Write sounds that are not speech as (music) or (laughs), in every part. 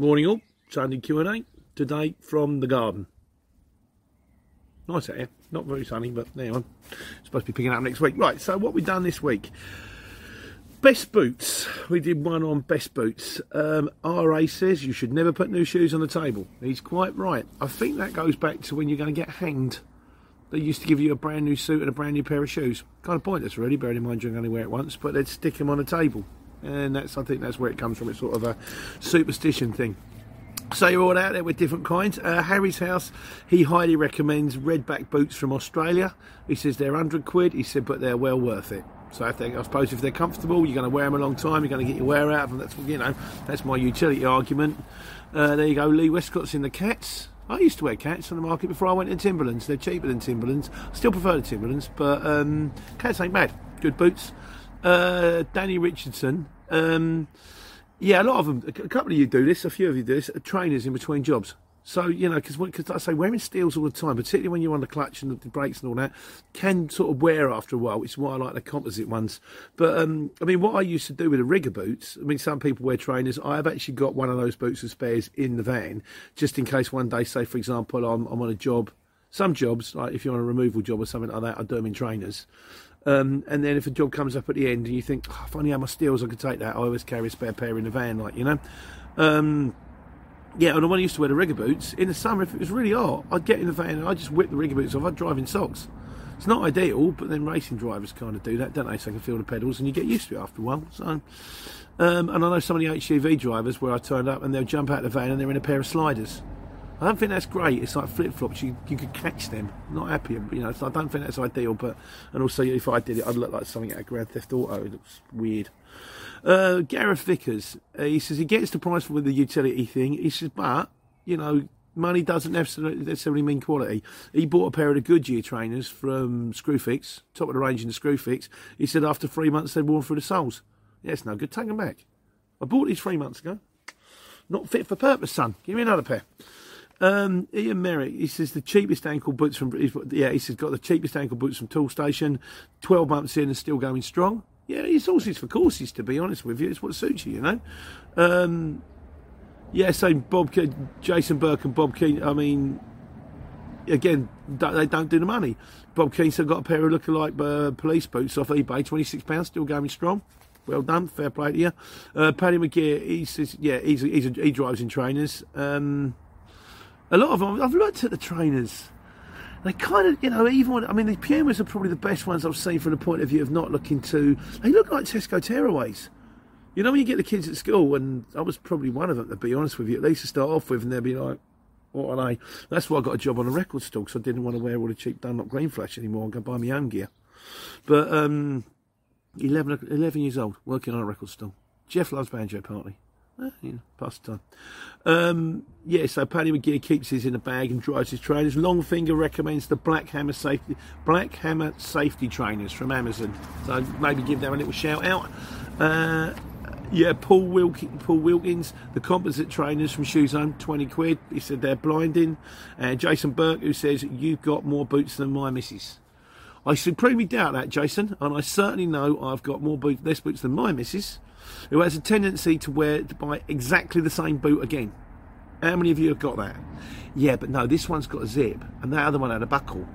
Morning all, Sunday Q&A, today from the garden. Nice out here, not very sunny, but there are. Supposed to be picking up next week. Right, so what we've done this week? Best boots. We did one on best boots. Um, RA says you should never put new shoes on the table. He's quite right. I think that goes back to when you're going to get hanged. They used to give you a brand new suit and a brand new pair of shoes. Kind of pointless, really, bearing in mind you're only wear it once, but they'd stick them on the table and that's I think that's where it comes from. It's sort of a superstition thing. So you're all out there with different kinds. Uh, Harry's house, he highly recommends redback boots from Australia. He says they're 100 quid. He said, but they're well worth it. So I think, I suppose, if they're comfortable, you're going to wear them a long time. You're going to get your wear out of them. That's you know, that's my utility argument. Uh, there you go. Lee Westcott's in the cats. I used to wear cats on the market before I went to Timberlands. They're cheaper than Timberlands. I still prefer the Timberlands, but um, Cats ain't bad. Good boots. Uh, Danny Richardson. Um, yeah, a lot of them. A couple of you do this. A few of you do this. Trainers in between jobs. So you know, because I say wearing steels all the time, particularly when you're on the clutch and the brakes and all that, can sort of wear after a while. Which is why I like the composite ones. But um, I mean, what I used to do with the rigger boots. I mean, some people wear trainers. I have actually got one of those boots of spares in the van, just in case one day, say for example, I'm, I'm on a job. Some jobs, like if you're on a removal job or something like that, I do them in trainers. Um, and then if a job comes up at the end and you think, oh, if only had my steels, I could take that. I always carry a spare pair in the van, like, you know. Um, yeah, and when I used to wear the rigger boots, in the summer, if it was really hot, I'd get in the van and I'd just whip the rigger boots off. I'd drive in socks. It's not ideal, but then racing drivers kind of do that, don't they? So they can feel the pedals and you get used to it after a while. So, um, and I know some of the HGV drivers where I turned up and they'll jump out of the van and they're in a pair of sliders. I don't think that's great. It's like flip flops. You you could catch them. not happy, you know. So I don't think that's ideal. But and also if I did it, I'd look like something out of Grand Theft Auto. It looks weird. Uh, Gareth Vickers. Uh, he says he gets the price for the utility thing. He says, but you know, money doesn't necessarily mean quality. He bought a pair of the Goodyear trainers from Screwfix, top of the range in the Screwfix. He said after three months they'd worn through the soles. Yeah, no good. Take them back. I bought these three months ago. Not fit for purpose, son. Give me another pair. Um, Ian Merrick, he says the cheapest ankle boots from, yeah, he says got the cheapest ankle boots from Toolstation, 12 months in and still going strong. Yeah, it's horses for courses, to be honest with you. It's what suits you, you know. Um, yeah, same Bob, Jason Burke and Bob Keane. I mean, again, they don't do the money. Bob Keane got a pair of lookalike uh, police boots off eBay, £26, still going strong. Well done, fair play to you. Uh, Paddy McGear, he says, yeah, he's, he's a, he drives in trainers. Um, a lot of them, I've looked at the trainers. They kind of, you know, even when, I mean, the Pumas are probably the best ones I've seen from the point of view of not looking too. They look like Tesco tearaways. You know, when you get the kids at school, and I was probably one of them, to be honest with you, at least to start off with, and they'll be like, what are they? That's why I got a job on a record store, because I didn't want to wear all the cheap Dunlop Green Flash anymore and go buy my own gear. But um, 11, 11 years old, working on a record store. Jeff loves banjo party. You know, past time. Um, yeah, so Paddy McGear keeps his in a bag and drives his trainers. Longfinger recommends the Black Hammer safety Black Hammer safety trainers from Amazon. So maybe give them a little shout out. Uh, yeah, Paul, Wilk- Paul Wilkins, the composite trainers from Shoe Zone, 20 quid. He said they're blinding. And Jason Burke, who says, You've got more boots than my missus. I supremely doubt that, Jason, and I certainly know I've got more boots, less boots than my missus who has a tendency to wear to buy exactly the same boot again. How many of you have got that? Yeah, but no, this one's got a zip, and that other one had a buckle.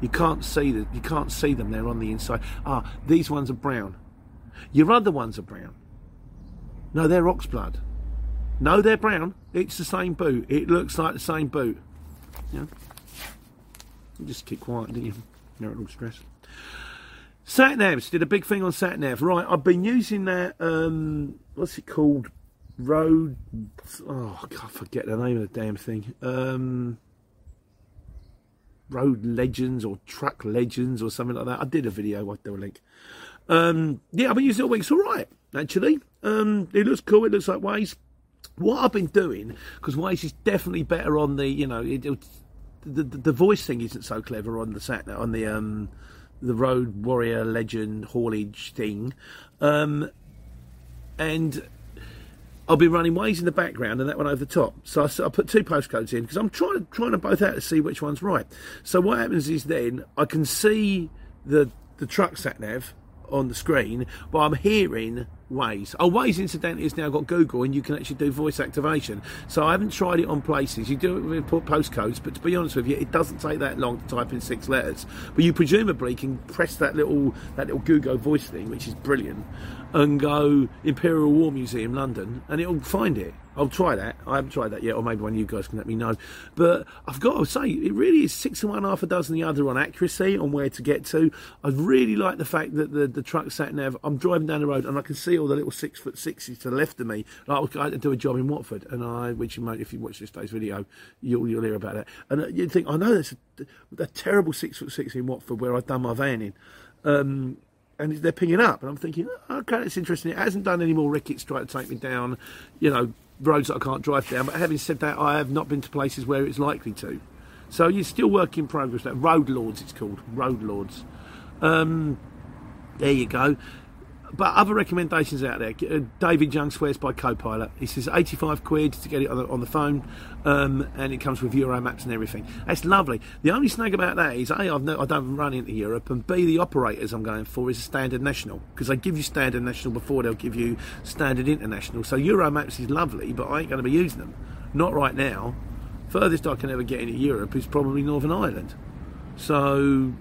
You can't see that. You can't see them. They're on the inside. Ah, these ones are brown. Your other ones are brown. No, they're oxblood. No, they're brown. It's the same boot. It looks like the same boot. Yeah. You just keep quiet, didn't you? Marital stress. Satnavs did a big thing on Satnav. Right, I've been using that. Um, what's it called? Road. Oh, I can't forget the name of the damn thing. Um, Road Legends or Truck Legends or something like that. I did a video. I'll do a link. Um, yeah, I've been using it all week. It's all right, actually. Um, it looks cool. It looks like Waze. What I've been doing, because Waze is definitely better on the, you know, it, it, the, the, the voice thing isn't so clever on the sat on the um the road warrior legend haulage thing, um, and I'll be running Waze in the background and that one over the top. So I, I put two postcodes in because I'm trying to trying to both out to see which one's right. So what happens is then I can see the the truck sat nav on the screen, but I'm hearing Waze. Oh, Waze incidentally has now got Google and you can actually do voice activation. So I haven't tried it on places. You do it with postcodes, but to be honest with you, it doesn't take that long to type in six letters. But you presumably can press that little that little Google voice thing, which is brilliant, and go Imperial War Museum, London, and it'll find it. I'll try that. I haven't tried that yet, or maybe one of you guys can let me know. But I've got to say, it really is six and one, half a dozen the other on accuracy, on where to get to. I really like the fact that the, the truck sat nav, I'm driving down the road and I can see all the little six foot sixes to the left of me. I had to do a job in Watford, and I, which you might, if you watch this day's video, you'll, you'll hear about it. And uh, you'd think, I know there's a, a terrible six foot six in Watford where I've done my van in. Um, and they're pinging up, and I'm thinking, okay, it's interesting. It hasn't done any more rickets try to take me down, you know, roads that I can't drive down. But having said that, I have not been to places where it's likely to. So you're still work in progress. That road lords, it's called road lords. Um, there you go. But other recommendations out there. Uh, David Young swears by Copilot. He says 85 quid to get it on the, on the phone, um, and it comes with Euro maps and everything. That's lovely. The only snag about that is A, I've no, I don't run into Europe, and B, the operators I'm going for is a standard national because they give you standard national before they'll give you standard international. So Euro maps is lovely, but I ain't going to be using them. Not right now. Furthest I can ever get into Europe is probably Northern Ireland. So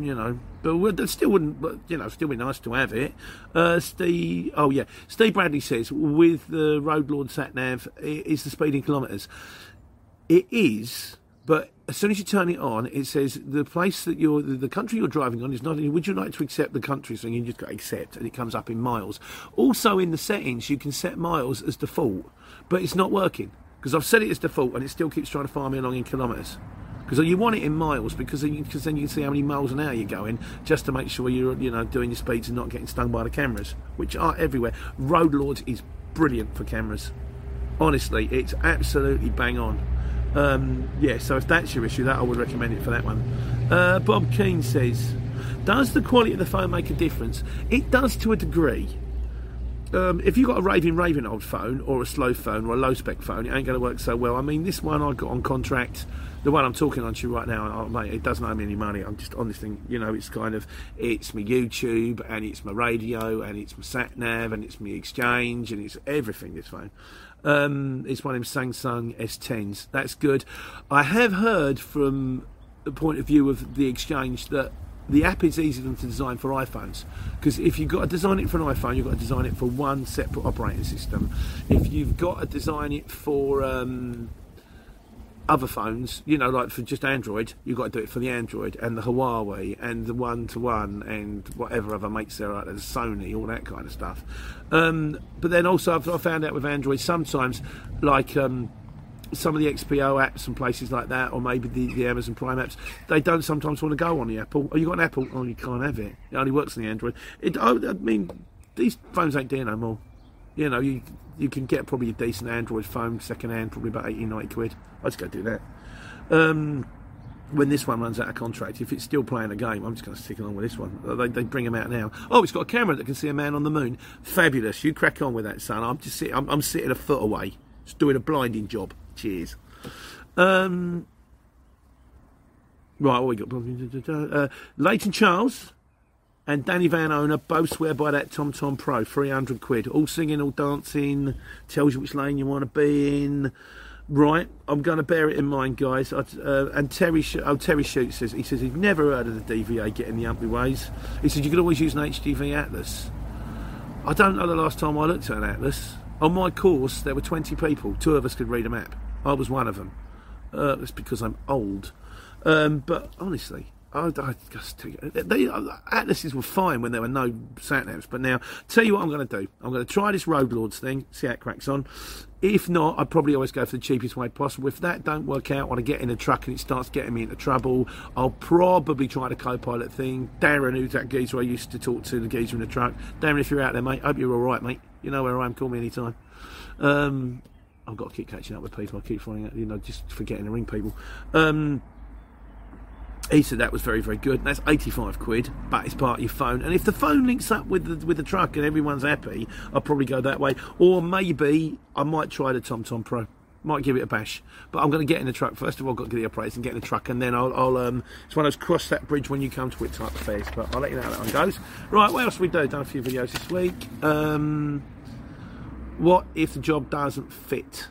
you know, but that still wouldn't, but you know, still be nice to have it. Uh, Steve, oh yeah, Steve Bradley says with the Road Lord sat nav, is the speed in kilometres. It is, but as soon as you turn it on, it says the place that you're, the country you're driving on is not. Would you like to accept the country? So you just got accept, and it comes up in miles. Also in the settings, you can set miles as default, but it's not working because I've set it as default, and it still keeps trying to fire me along in kilometres because you want it in miles because then, you, because then you can see how many miles an hour you're going just to make sure you're you know doing your speeds and not getting stung by the cameras which are everywhere. Road lords is brilliant for cameras. Honestly it's absolutely bang on. Um, yeah so if that's your issue that I would recommend it for that one. Uh, Bob Keane says does the quality of the phone make a difference? It does to a degree um, if you've got a raving, raving old phone or a slow phone or a low spec phone, it ain't going to work so well. I mean, this one I got on contract the one I'm talking on to you right now, oh, mate, it doesn't owe me any money. I'm just on this thing, you know, it's kind of, it's my YouTube and it's my radio and it's my sat nav and it's my exchange and it's everything, this phone. Um, it's one of them Samsung S10s. That's good. I have heard from the point of view of the exchange that the app is easier than to design for iPhones because if you've got to design it for an iPhone, you've got to design it for one separate operating system. If you've got to design it for um, other phones, you know, like for just Android, you've got to do it for the Android and the Huawei and the one to one and whatever other mates there are, there's Sony, all that kind of stuff. Um, but then also, I've, I found out with Android sometimes, like um, some of the XPO apps and places like that, or maybe the, the Amazon Prime apps, they don't sometimes want to go on the Apple. Oh, you got an Apple? Oh, you can't have it. It only works on the Android. It, I, I mean, these phones ain't there no more. You know, you you can get probably a decent Android phone second hand, probably about 80, 90 quid. I just go do that. Um, when this one runs out of contract, if it's still playing a game, I'm just going to stick along with this one. They, they, bring them out now. Oh, it's got a camera that can see a man on the moon. Fabulous. You crack on with that, son. I'm just sitting, I'm, I'm sitting a foot away, It's doing a blinding job. Cheers. Um, right, what we got? Uh, Leighton Charles and Danny Van Owner both swear by that Tom Tom Pro, 300 quid. All singing, all dancing, tells you which lane you want to be in. Right, I'm going to bear it in mind, guys. Uh, and Terry, oh Terry Shoots says he says he's never heard of the DVA getting the Humphrey ways. He says you could always use an HGV Atlas. I don't know the last time I looked at an Atlas. On my course, there were 20 people. Two of us could read a map. I was one of them. Uh, that's because I'm old. Um, but honestly, I, I just they, atlases were fine when there were no sat navs, but now tell you what I'm going to do. I'm going to try this Road Lords thing, see how it cracks on. If not, I'd probably always go for the cheapest way possible. If that don't work out, when I get in a truck and it starts getting me into trouble, I'll probably try the co-pilot thing. Darren, who's that geezer I used to talk to, the geezer in the truck. Darren, if you're out there, mate, hope you're all right, mate. You know where I am. Call me anytime. Um, I've got to keep catching up with people. I keep finding out, you know, just forgetting to ring people. Um, he said that was very, very good. That's 85 quid, but it's part of your phone. And if the phone links up with the, with the truck and everyone's happy, I'll probably go that way. Or maybe I might try the TomTom Pro. Might give it a bash, but I'm going to get in the truck first of all. Got to get the operators and get in the truck, and then I'll, I'll um, it's one of those cross that bridge when you come to it type of affairs. But I'll let you know how that one goes. Right, what else we do? Done a few videos this week. Um, what if the job doesn't fit?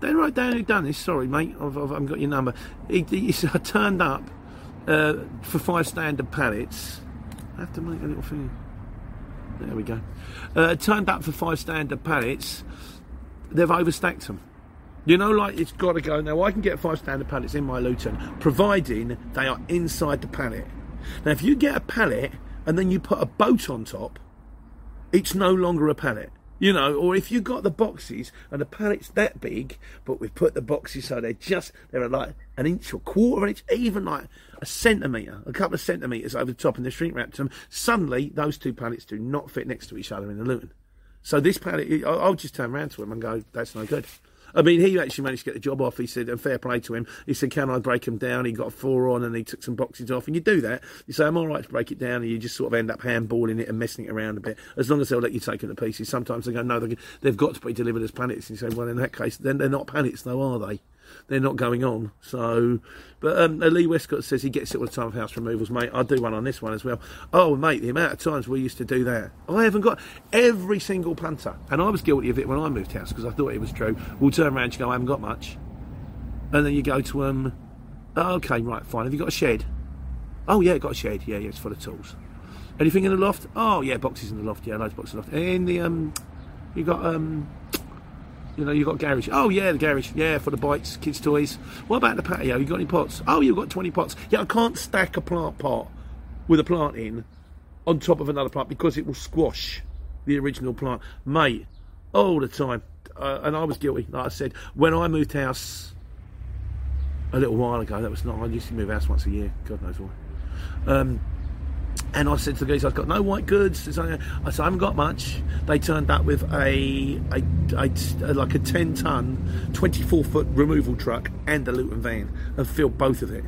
Then write down who done this. Sorry, mate, I've, I've, I've got your number. He, he, he turned up uh, for five standard pallets. I have to make a little thing. There we go. Uh, turned up for five standard pallets. They've overstacked them. You know, like it's got to go. Now, I can get five standard pallets in my Luton, providing they are inside the pallet. Now, if you get a pallet and then you put a boat on top, it's no longer a pallet. You know, or if you got the boxes and the pallet's that big, but we've put the boxes so they're just they're like an inch or quarter inch, even like a centimetre, a couple of centimetres over the top, and they shrink wrapped them. Suddenly, those two pallets do not fit next to each other in the Luton. So this pallet, I'll just turn around to him and go, "That's no good." I mean, he actually managed to get the job off. He said, and fair play to him. He said, "Can I break them down?" He got four on, and he took some boxes off. And you do that. You say, "I'm all right to break it down," and you just sort of end up handballing it and messing it around a bit. As long as they'll let you take them to pieces. Sometimes they go, "No, they've got to be delivered as pallets." And you say, "Well, in that case, then they're not pallets, though, are they?" They're not going on. So, but um, Lee Westcott says he gets it all the time of house removals, mate. I do one on this one as well. Oh, mate, the amount of times we used to do that. I haven't got every single punter, and I was guilty of it when I moved house because I thought it was true. We'll turn around and go, I haven't got much, and then you go to um, oh, okay, right, fine. Have you got a shed? Oh yeah, got a shed. Yeah, yeah, it's full of tools. Anything in the loft? Oh yeah, boxes in the loft. Yeah, loads of boxes in the loft. In the um, you got um you know, you've got garage. Oh, yeah, the garage. Yeah, for the bikes, kids' toys. What about the patio? You got any pots? Oh, you've got 20 pots. Yeah, I can't stack a plant pot with a plant in on top of another plant because it will squash the original plant. Mate, all the time. Uh, and I was guilty, like I said. When I moved house a little while ago, that was not, I used to move house once a year. God knows why. Um, and I said to the guys, I've got no white goods. I said, I haven't got much. They turned up with a, a, a, like a 10 ton, 24 foot removal truck and a Luton van and filled both of it.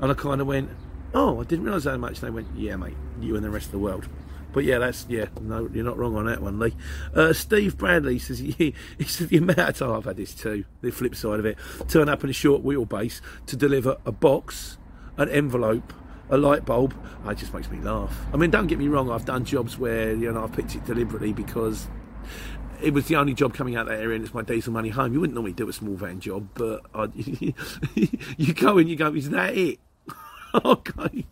And I kind of went, oh, I didn't realise how much. they went, yeah, mate, you and the rest of the world. But yeah, that's yeah, no, you're not wrong on that one, Lee. Uh, Steve Bradley says (laughs) he, he said the amount of time I've had this too. The flip side of it, turn up in a short wheelbase to deliver a box, an envelope, a light bulb, it just makes me laugh. I mean, don't get me wrong, I've done jobs where you know I've picked it deliberately because it was the only job coming out that area and it's my diesel money home. You wouldn't normally do a small van job, but I, (laughs) you go and you go, is that it? (laughs) okay.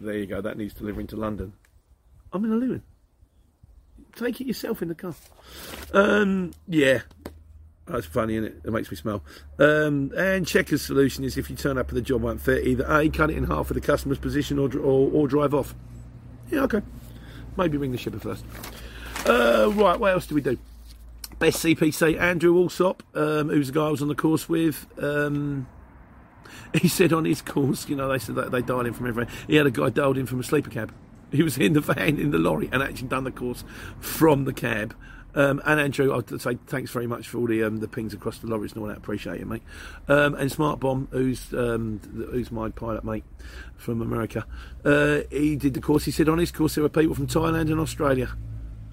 There you go, that needs delivering to London. I'm in a Luton. Take it yourself in the car. Um, yeah, that's funny, isn't it? It makes me smell. Um, and Checkers' solution is if you turn up and the job won't fit, either A, cut it in half for the customer's position or, or, or drive off. Yeah, okay. Maybe ring the shipper first. Uh, right, what else do we do? Best CPC, Andrew Allsop, um, who's the guy I was on the course with. Um, he said on his course, you know, they said that they dialed in from everywhere. He had a guy dialed in from a sleeper cab. He was in the van, in the lorry, and actually done the course from the cab. Um, and Andrew, I'd say thanks very much for all the um, the pings across the lorries and all that. Appreciate it, mate. Um, and Smart Bomb, who's um, who's my pilot mate from America, uh, he did the course. He said on his course there were people from Thailand and Australia.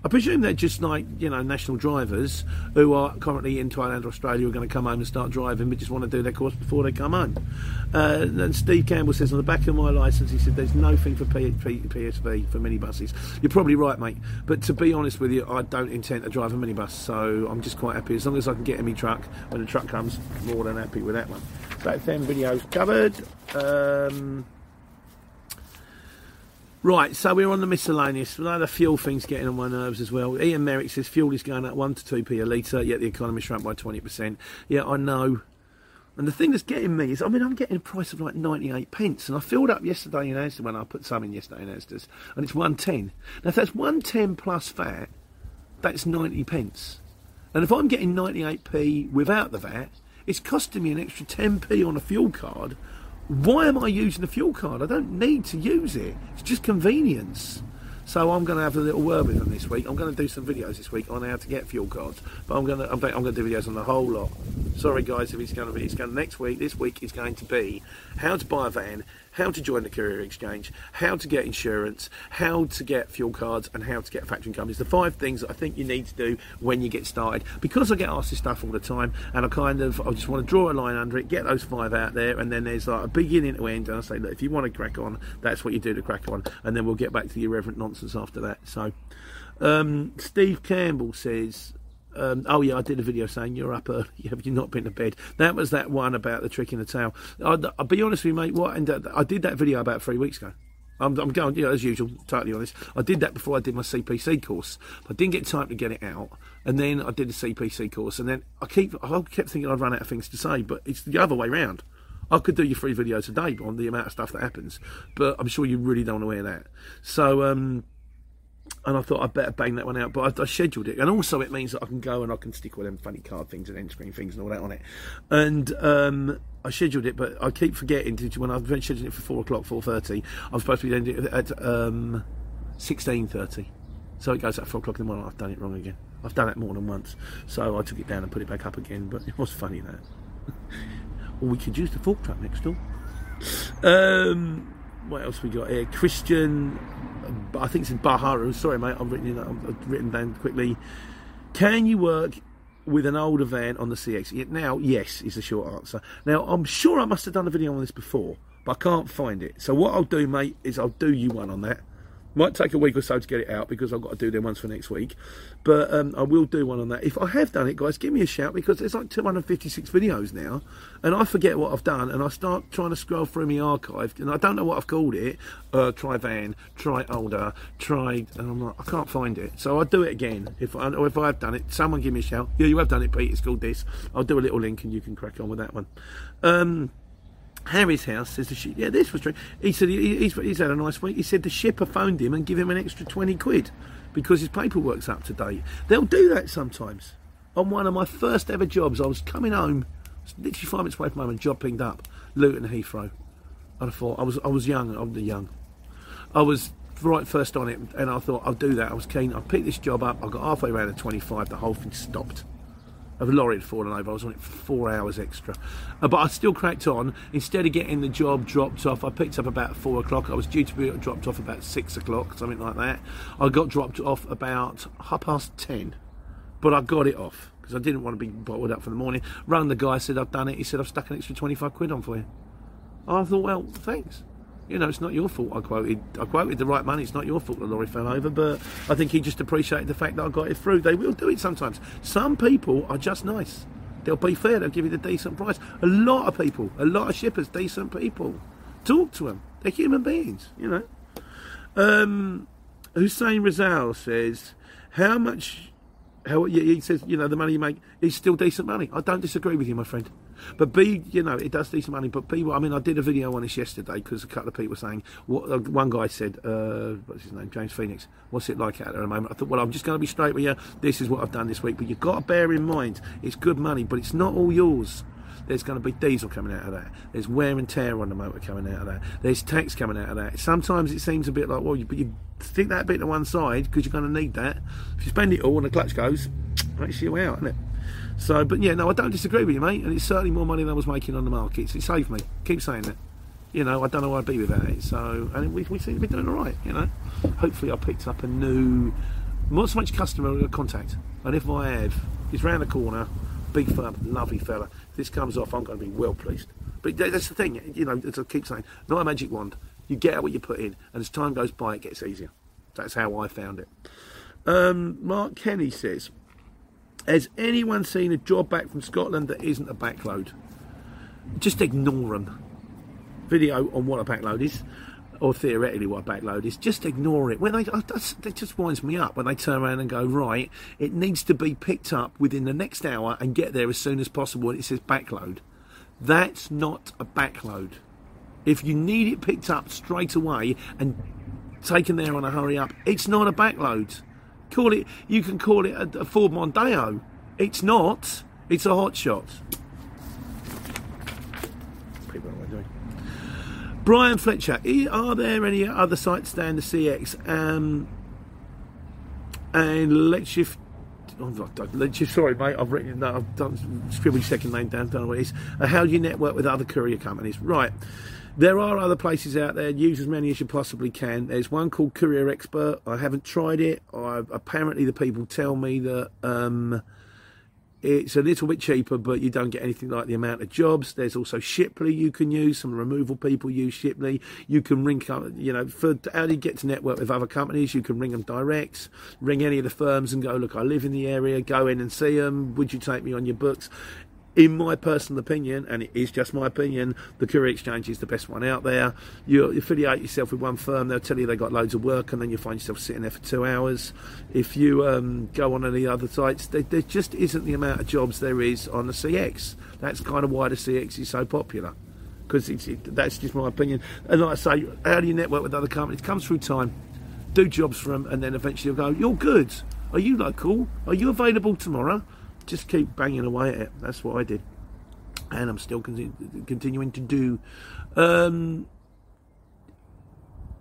I presume they're just like you know national drivers who are currently in Thailand or Australia who are going to come home and start driving, but just want to do their course before they come home. Uh, and Steve Campbell says on the back of my license, he said there's no thing for P- P- PSV for minibuses. You're probably right, mate. But to be honest with you, I don't intend to drive a minibus, so I'm just quite happy as long as I can get in my truck when the truck comes. More than happy with that one. So them videos covered. Um, Right, so we're on the miscellaneous. The fuel thing's getting on my nerves as well. Ian Merrick says fuel is going up 1 to 2p a litre, yet the economy shrunk by 20%. Yeah, I know. And the thing that's getting me is, I mean, I'm getting a price of like 98 pence, and I filled up yesterday in Asda when I put some in yesterday in Asda's, and it's 110. Now, if that's 110 plus VAT, that's 90 pence. And if I'm getting 98p without the VAT, it's costing me an extra 10p on a fuel card why am I using the fuel card? I don't need to use it. It's just convenience. So I'm going to have a little word with them this week. I'm going to do some videos this week on how to get fuel cards, but I'm going to I'm, going to do videos on the whole lot. Sorry guys, if it's going to be it's going next week. This week is going to be how to buy a van, how to join the courier exchange, how to get insurance, how to get fuel cards, and how to get factoring companies. The five things that I think you need to do when you get started. Because I get asked this stuff all the time, and I kind of I just want to draw a line under it, get those five out there, and then there's like a beginning to end. And I say, look, if you want to crack on, that's what you do to crack on, and then we'll get back to the irreverent nonsense after that. So. Um, Steve Campbell says, um, oh yeah, I did a video saying you're up early. (laughs) Have you not been to bed? That was that one about the trick in the tail. I'll, I'll be honest with you, mate. What? And uh, I did that video about three weeks ago. I'm, I'm going, you know, as usual, totally honest. I did that before I did my CPC course. I didn't get time to get it out, and then I did the CPC course, and then I keep, I kept thinking I'd run out of things to say, but it's the other way round. I could do you three videos a day on the amount of stuff that happens, but I'm sure you really don't want to hear that. So, um, and I thought I'd better bang that one out, but I, I, scheduled it, and also it means that I can go and I can stick all them funny card things and end screen things and all that on it. And um, I scheduled it, but I keep forgetting to, when I've been scheduling it for four o'clock, four thirty. I'm supposed to be ending it at um, sixteen thirty, so it goes at four o'clock in the morning. I've done it wrong again. I've done it more than once, so I took it down and put it back up again. But it was funny that. (laughs) or we could use the fork truck next door. (laughs) Um, what else we got here? Christian, I think it's in Baharu. Sorry, mate, I've written, I've written down quickly. Can you work with an older van on the CX? Now, yes, is the short answer. Now, I'm sure I must have done a video on this before, but I can't find it. So what I'll do, mate, is I'll do you one on that. Might take a week or so to get it out because I've got to do them once for next week. But um, I will do one on that. If I have done it, guys, give me a shout because there's like 256 videos now. And I forget what I've done and I start trying to scroll through my archive and I don't know what I've called it. Uh, try van, try older, try. And I'm like, I can't find it. So I'll do it again. If I, or if I have done it, someone give me a shout. Yeah, you have done it, Pete. It's called this. I'll do a little link and you can crack on with that one. Um, Harry's house says the ship. Yeah, this was true. He said he, he's, he's had a nice week. He said the shipper phoned him and give him an extra 20 quid because his paperwork's up to date. They'll do that sometimes. On one of my first ever jobs, I was coming home, was literally five minutes away from home, and job pinged up, Luton Heathrow. And I thought I was I was young. I'm the young. I was right first on it, and I thought I'll do that. I was keen. I picked this job up. I got halfway around at 25. The whole thing stopped a lorry had fallen over. I was on it for four hours extra. Uh, but I still cracked on. Instead of getting the job dropped off, I picked up about four o'clock. I was due to be dropped off about six o'clock, something like that. I got dropped off about half past ten. But I got it off because I didn't want to be bottled up for the morning. Rang the guy, said, I've done it. He said, I've stuck an extra 25 quid on for you. I thought, well, thanks you know, it's not your fault. I quoted, I quoted the right money. It's not your fault the lorry fell over, but I think he just appreciated the fact that I got it through. They will do it sometimes. Some people are just nice. They'll be fair. They'll give you the decent price. A lot of people, a lot of shippers, decent people. Talk to them. They're human beings, you know. Um, Hussein Rizal says, "How much?" How he says, you know, the money you make is still decent money. I don't disagree with you, my friend. But B, you know, it does decent money. But people, I mean, I did a video on this yesterday because a couple of people were saying, what, uh, one guy said, uh, what's his name, James Phoenix, what's it like out there at the moment? I thought, well, I'm just going to be straight with you. This is what I've done this week. But you've got to bear in mind, it's good money, but it's not all yours. There's going to be diesel coming out of that. There's wear and tear on the motor coming out of that. There's tax coming out of that. Sometimes it seems a bit like, well, you, you stick that bit to one side because you're going to need that. If you spend it all and the clutch goes, that's you out, isn't it? So, but yeah, no, I don't disagree with you, mate. And it's certainly more money than I was making on the market. So it saved me. Keep saying that. You know, I don't know where I'd be without it. So, and we, we seem to be doing all right. You know, hopefully I picked up a new, not so much customer contact. And if I have, he's round the corner, big firm, lovely fella. This comes off, I'm going to be well pleased. But that's the thing, you know, as I keep saying, not a magic wand. You get what you put in, and as time goes by, it gets easier. That's how I found it. Um, Mark Kenny says, has anyone seen a job back from Scotland that isn't a backload? Just ignore them. Video on what a backload is, or theoretically what a backload is, just ignore it. When they, that just winds me up when they turn around and go, right, it needs to be picked up within the next hour and get there as soon as possible. And it says backload. That's not a backload. If you need it picked up straight away and taken there on a hurry up, it's not a backload. Call it. You can call it a, a Ford Mondeo. It's not. It's a hot shot. People what I'm doing. Brian Fletcher, are there any other sites down the CX? Um, and Lechiff. Oh, sorry, mate. I've written that. I've done scribbled second name down. Don't know what it is. Uh, how do you network with other courier companies? Right. There are other places out there. Use as many as you possibly can. There's one called Courier Expert. I haven't tried it. I, apparently, the people tell me that um, it's a little bit cheaper, but you don't get anything like the amount of jobs. There's also Shiply you can use. Some removal people use Shiply. You can ring, up, you know, for how do you get to network with other companies? You can ring them direct, ring any of the firms and go, look, I live in the area. Go in and see them. Would you take me on your books? In my personal opinion, and it is just my opinion, the Courier Exchange is the best one out there. You affiliate yourself with one firm, they'll tell you they've got loads of work, and then you find yourself sitting there for two hours. If you um, go on any other sites, there, there, just isn't the amount of jobs there is on the CX. That's kind of why the CX is so popular. Because it, that's just my opinion. And like I say, how do you network with other companies? It comes through time. Do jobs for them, and then eventually you'll go, You're good. Are you local? Are you available tomorrow? Just keep banging away at it. That's what I did, and I'm still con- continuing to do. Um,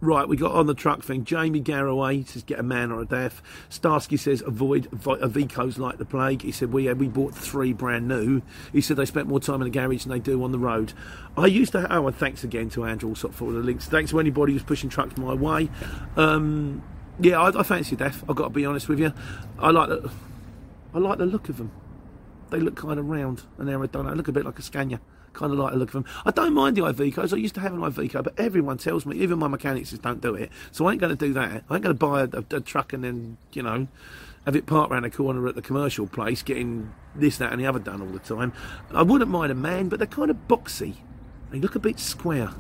Right, we got on the truck thing. Jamie Garraway says, get a man or a DAF. Starsky says, avoid Ivecos like the plague. He said, we, we bought three brand new. He said they spent more time in the garage than they do on the road. I used to, oh, and thanks again to Andrew Allsop for all the links. Thanks to anybody who's pushing trucks my way. Um, yeah, I, I fancy DAF. I've got to be honest with you. I like the, I like the look of them. They look kind of round and aerodynamic. They look a bit like a Scania. Kind of like the look of them. I don't mind the Ivecos. I used to have an Iveco, but everyone tells me, even my mechanics says don't do it. So I ain't going to do that. I ain't going to buy a, a, a, truck and then, you know, have it parked around the corner at the commercial place, getting this, that, and the other done all the time. I wouldn't mind a man, but they're kind of boxy. They look a bit square.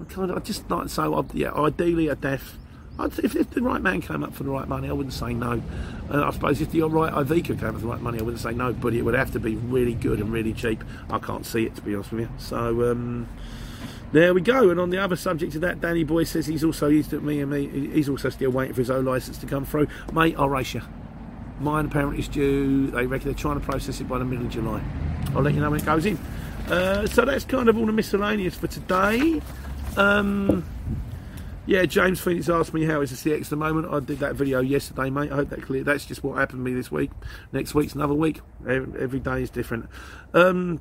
I kind of, I just like so. yeah, ideally a DAF if, if, the right man came up for the right money, I wouldn't say no. And I suppose if the right Iveco came up for the right money, I wouldn't say no. But it would have to be really good and really cheap. I can't see it to be honest with you. So um, there we go. And on the other subject of that, Danny Boy says he's also used to me and me. He's also still waiting for his own license to come through. Mate, I'll race you. Mine apparently is due. They reckon they're trying to process it by the middle of July. I'll let you know when it goes in. Uh, so that's kind of all the miscellaneous for today. Um, yeah, James Phoenix asked me how is the CX at the moment. I did that video yesterday, mate. I hope that clear. That's just what happened to me this week. Next week's another week. Every day is different. Um,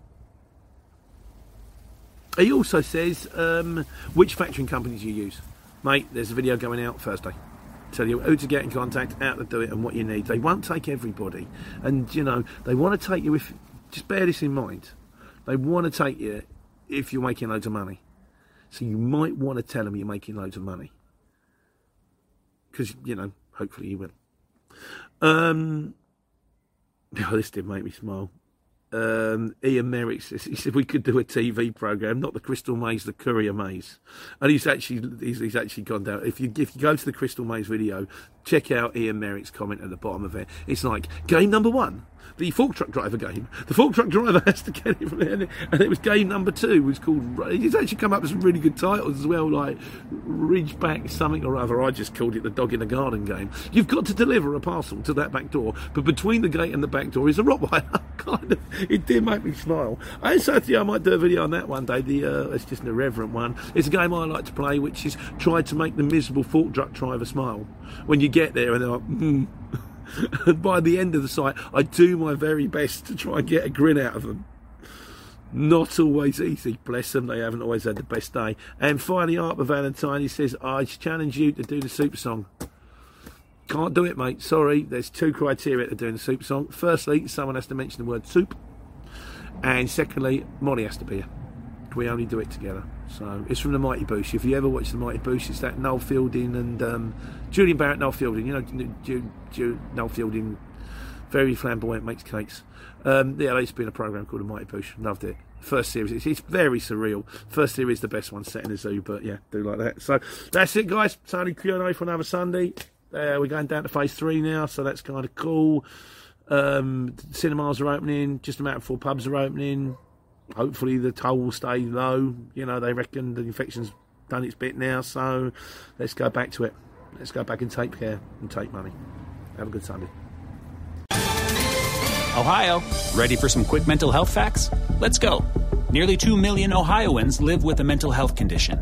he also says um, which factoring companies you use, mate. There's a video going out Thursday. Tell you who to get in contact, how to do it, and what you need. They won't take everybody, and you know they want to take you. If just bear this in mind, they want to take you if you're making loads of money. So you might want to tell them you're making loads of money. Because, you know, hopefully you will. Um, oh, (laughs) this did make me smile. Um, Ian Merrick says he said we could do a TV program, not the Crystal Maze, the Courier Maze, and he's actually he's, he's, actually gone down. If you if you go to the Crystal Maze video, check out Ian Merrick's comment at the bottom of it. It's like game number one, the fork truck driver game. The fork truck driver (laughs) has to get it from there, and it was game number two. Was called. He's actually come up with some really good titles as well, like Ridgeback something or other. I just called it the dog in the garden game. You've got to deliver a parcel to that back door, but between the gate and the back door is a Rottweiler. (laughs) kind of, it did make me smile. I certainly I might do a video on that one day. The uh, it's just an irreverent one. It's a game I like to play, which is try to make the miserable fork truck driver smile when you get there and they're like. Mm. and (laughs) by the end of the site, I do my very best to try and get a grin out of them. Not always easy, bless them, they haven't always had the best day. And finally, Art of Valentine, he says, I challenge you to do the super song. Can't do it, mate. Sorry, there's two criteria to doing the super song. Firstly, someone has to mention the word soup. And secondly, Molly has to be here. We only do it together. So it's from the Mighty Boosh. If you ever watch the Mighty Boosh, it's that Noel Fielding and um, Julian Barratt, Noel Fielding. You know, Ju- Ju- Noel Fielding, very flamboyant, makes cakes. Um, yeah, there used to be in a program called the Mighty Boosh. Loved it. First series, it's, it's, very surreal. First series, the best one set in the zoo, but yeah, do like that. So that's it, guys. Tony Q&A for another Sunday. Uh, we're going down to phase three now, so that's kind of cool. Um, cinemas are opening, just about before pubs are opening hopefully the toll will stay low. You know, they reckon the infection's done its bit now, so let's go back to it. Let's go back and take care and take money. Have a good Sunday. Ohio, ready for some quick mental health facts? Let's go. Nearly 2 million Ohioans live with a mental health condition.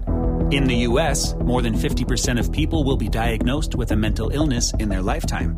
In the U.S., more than 50% of people will be diagnosed with a mental illness in their lifetime.